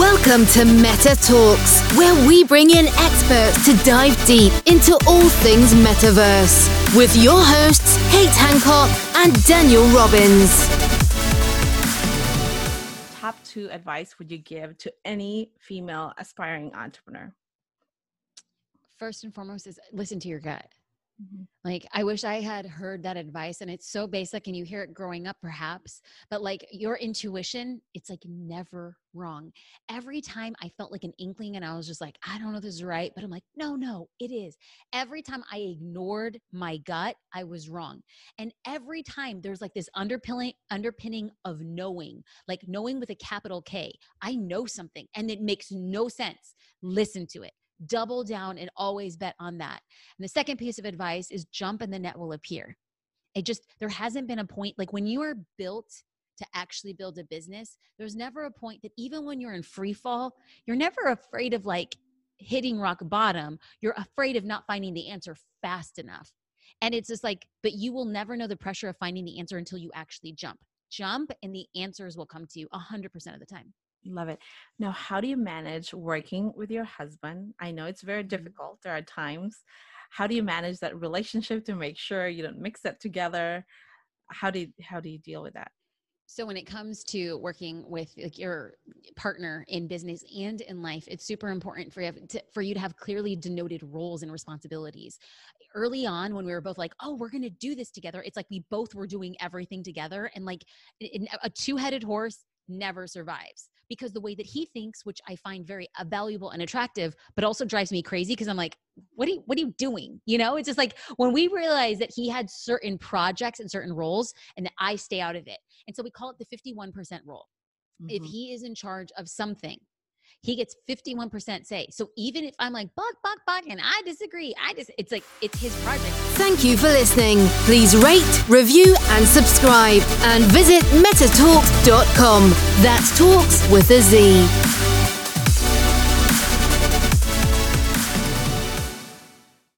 Welcome to Meta Talkz, where we bring in experts to dive deep into all things metaverse with your hosts, Kate Hancock and Daniel Robbins. Top two advice would you give to any female aspiring entrepreneur? First and foremost is listen to your gut. Mm-hmm. Like, I wish I had heard that advice. And it's so basic, and you hear it growing up, perhaps, but like your intuition, it's like never wrong. Every time I felt like an inkling, and I was just like, I don't know if this is right, but I'm like, no, no, it is. Every time I ignored my gut, I was wrong. And every time there's like this underpinning, underpinning of knowing, like knowing with a capital K. I know something, and it makes no sense. Listen to it double down and always bet on that. And the second piece of advice is jump and the net will appear. It just, there hasn't been a point like when you are built to actually build a business, there's never a point that even when you're in free fall, you're never afraid of like hitting rock bottom. You're afraid of not finding the answer fast enough. And it's just like, but you will never know the pressure of finding the answer until you actually jump. Jump and the answers will come to you 100% of the time. Love it. Now, how do you manage working with your husband? I know it's very mm-hmm. difficult. There are times. How do you manage that relationship to make sure you don't mix that together? How do you, how do you deal with that? So when it comes to working with like your partner in business and in life, it's super important for you to, for you to have clearly denoted roles and responsibilities. Early on, when we were both like, "Oh, we're going to do this together," it's like we both were doing everything together, and like a two-headed horse never survives because the way that he thinks which i find very uh, valuable and attractive but also drives me crazy because i'm like what are you what are you doing? You know it's just like when we realize that he had certain projects and certain roles and that i stay out of it. And so we call it the 51% rule. Mm-hmm. if he is in charge of something he gets 51% say. So even if I'm like, buck, buck, buck, and I disagree, I just, it's like, it's his project. Thank you for listening. Please rate, review, and subscribe. And visit metatalkz.com. That's talks with a Z.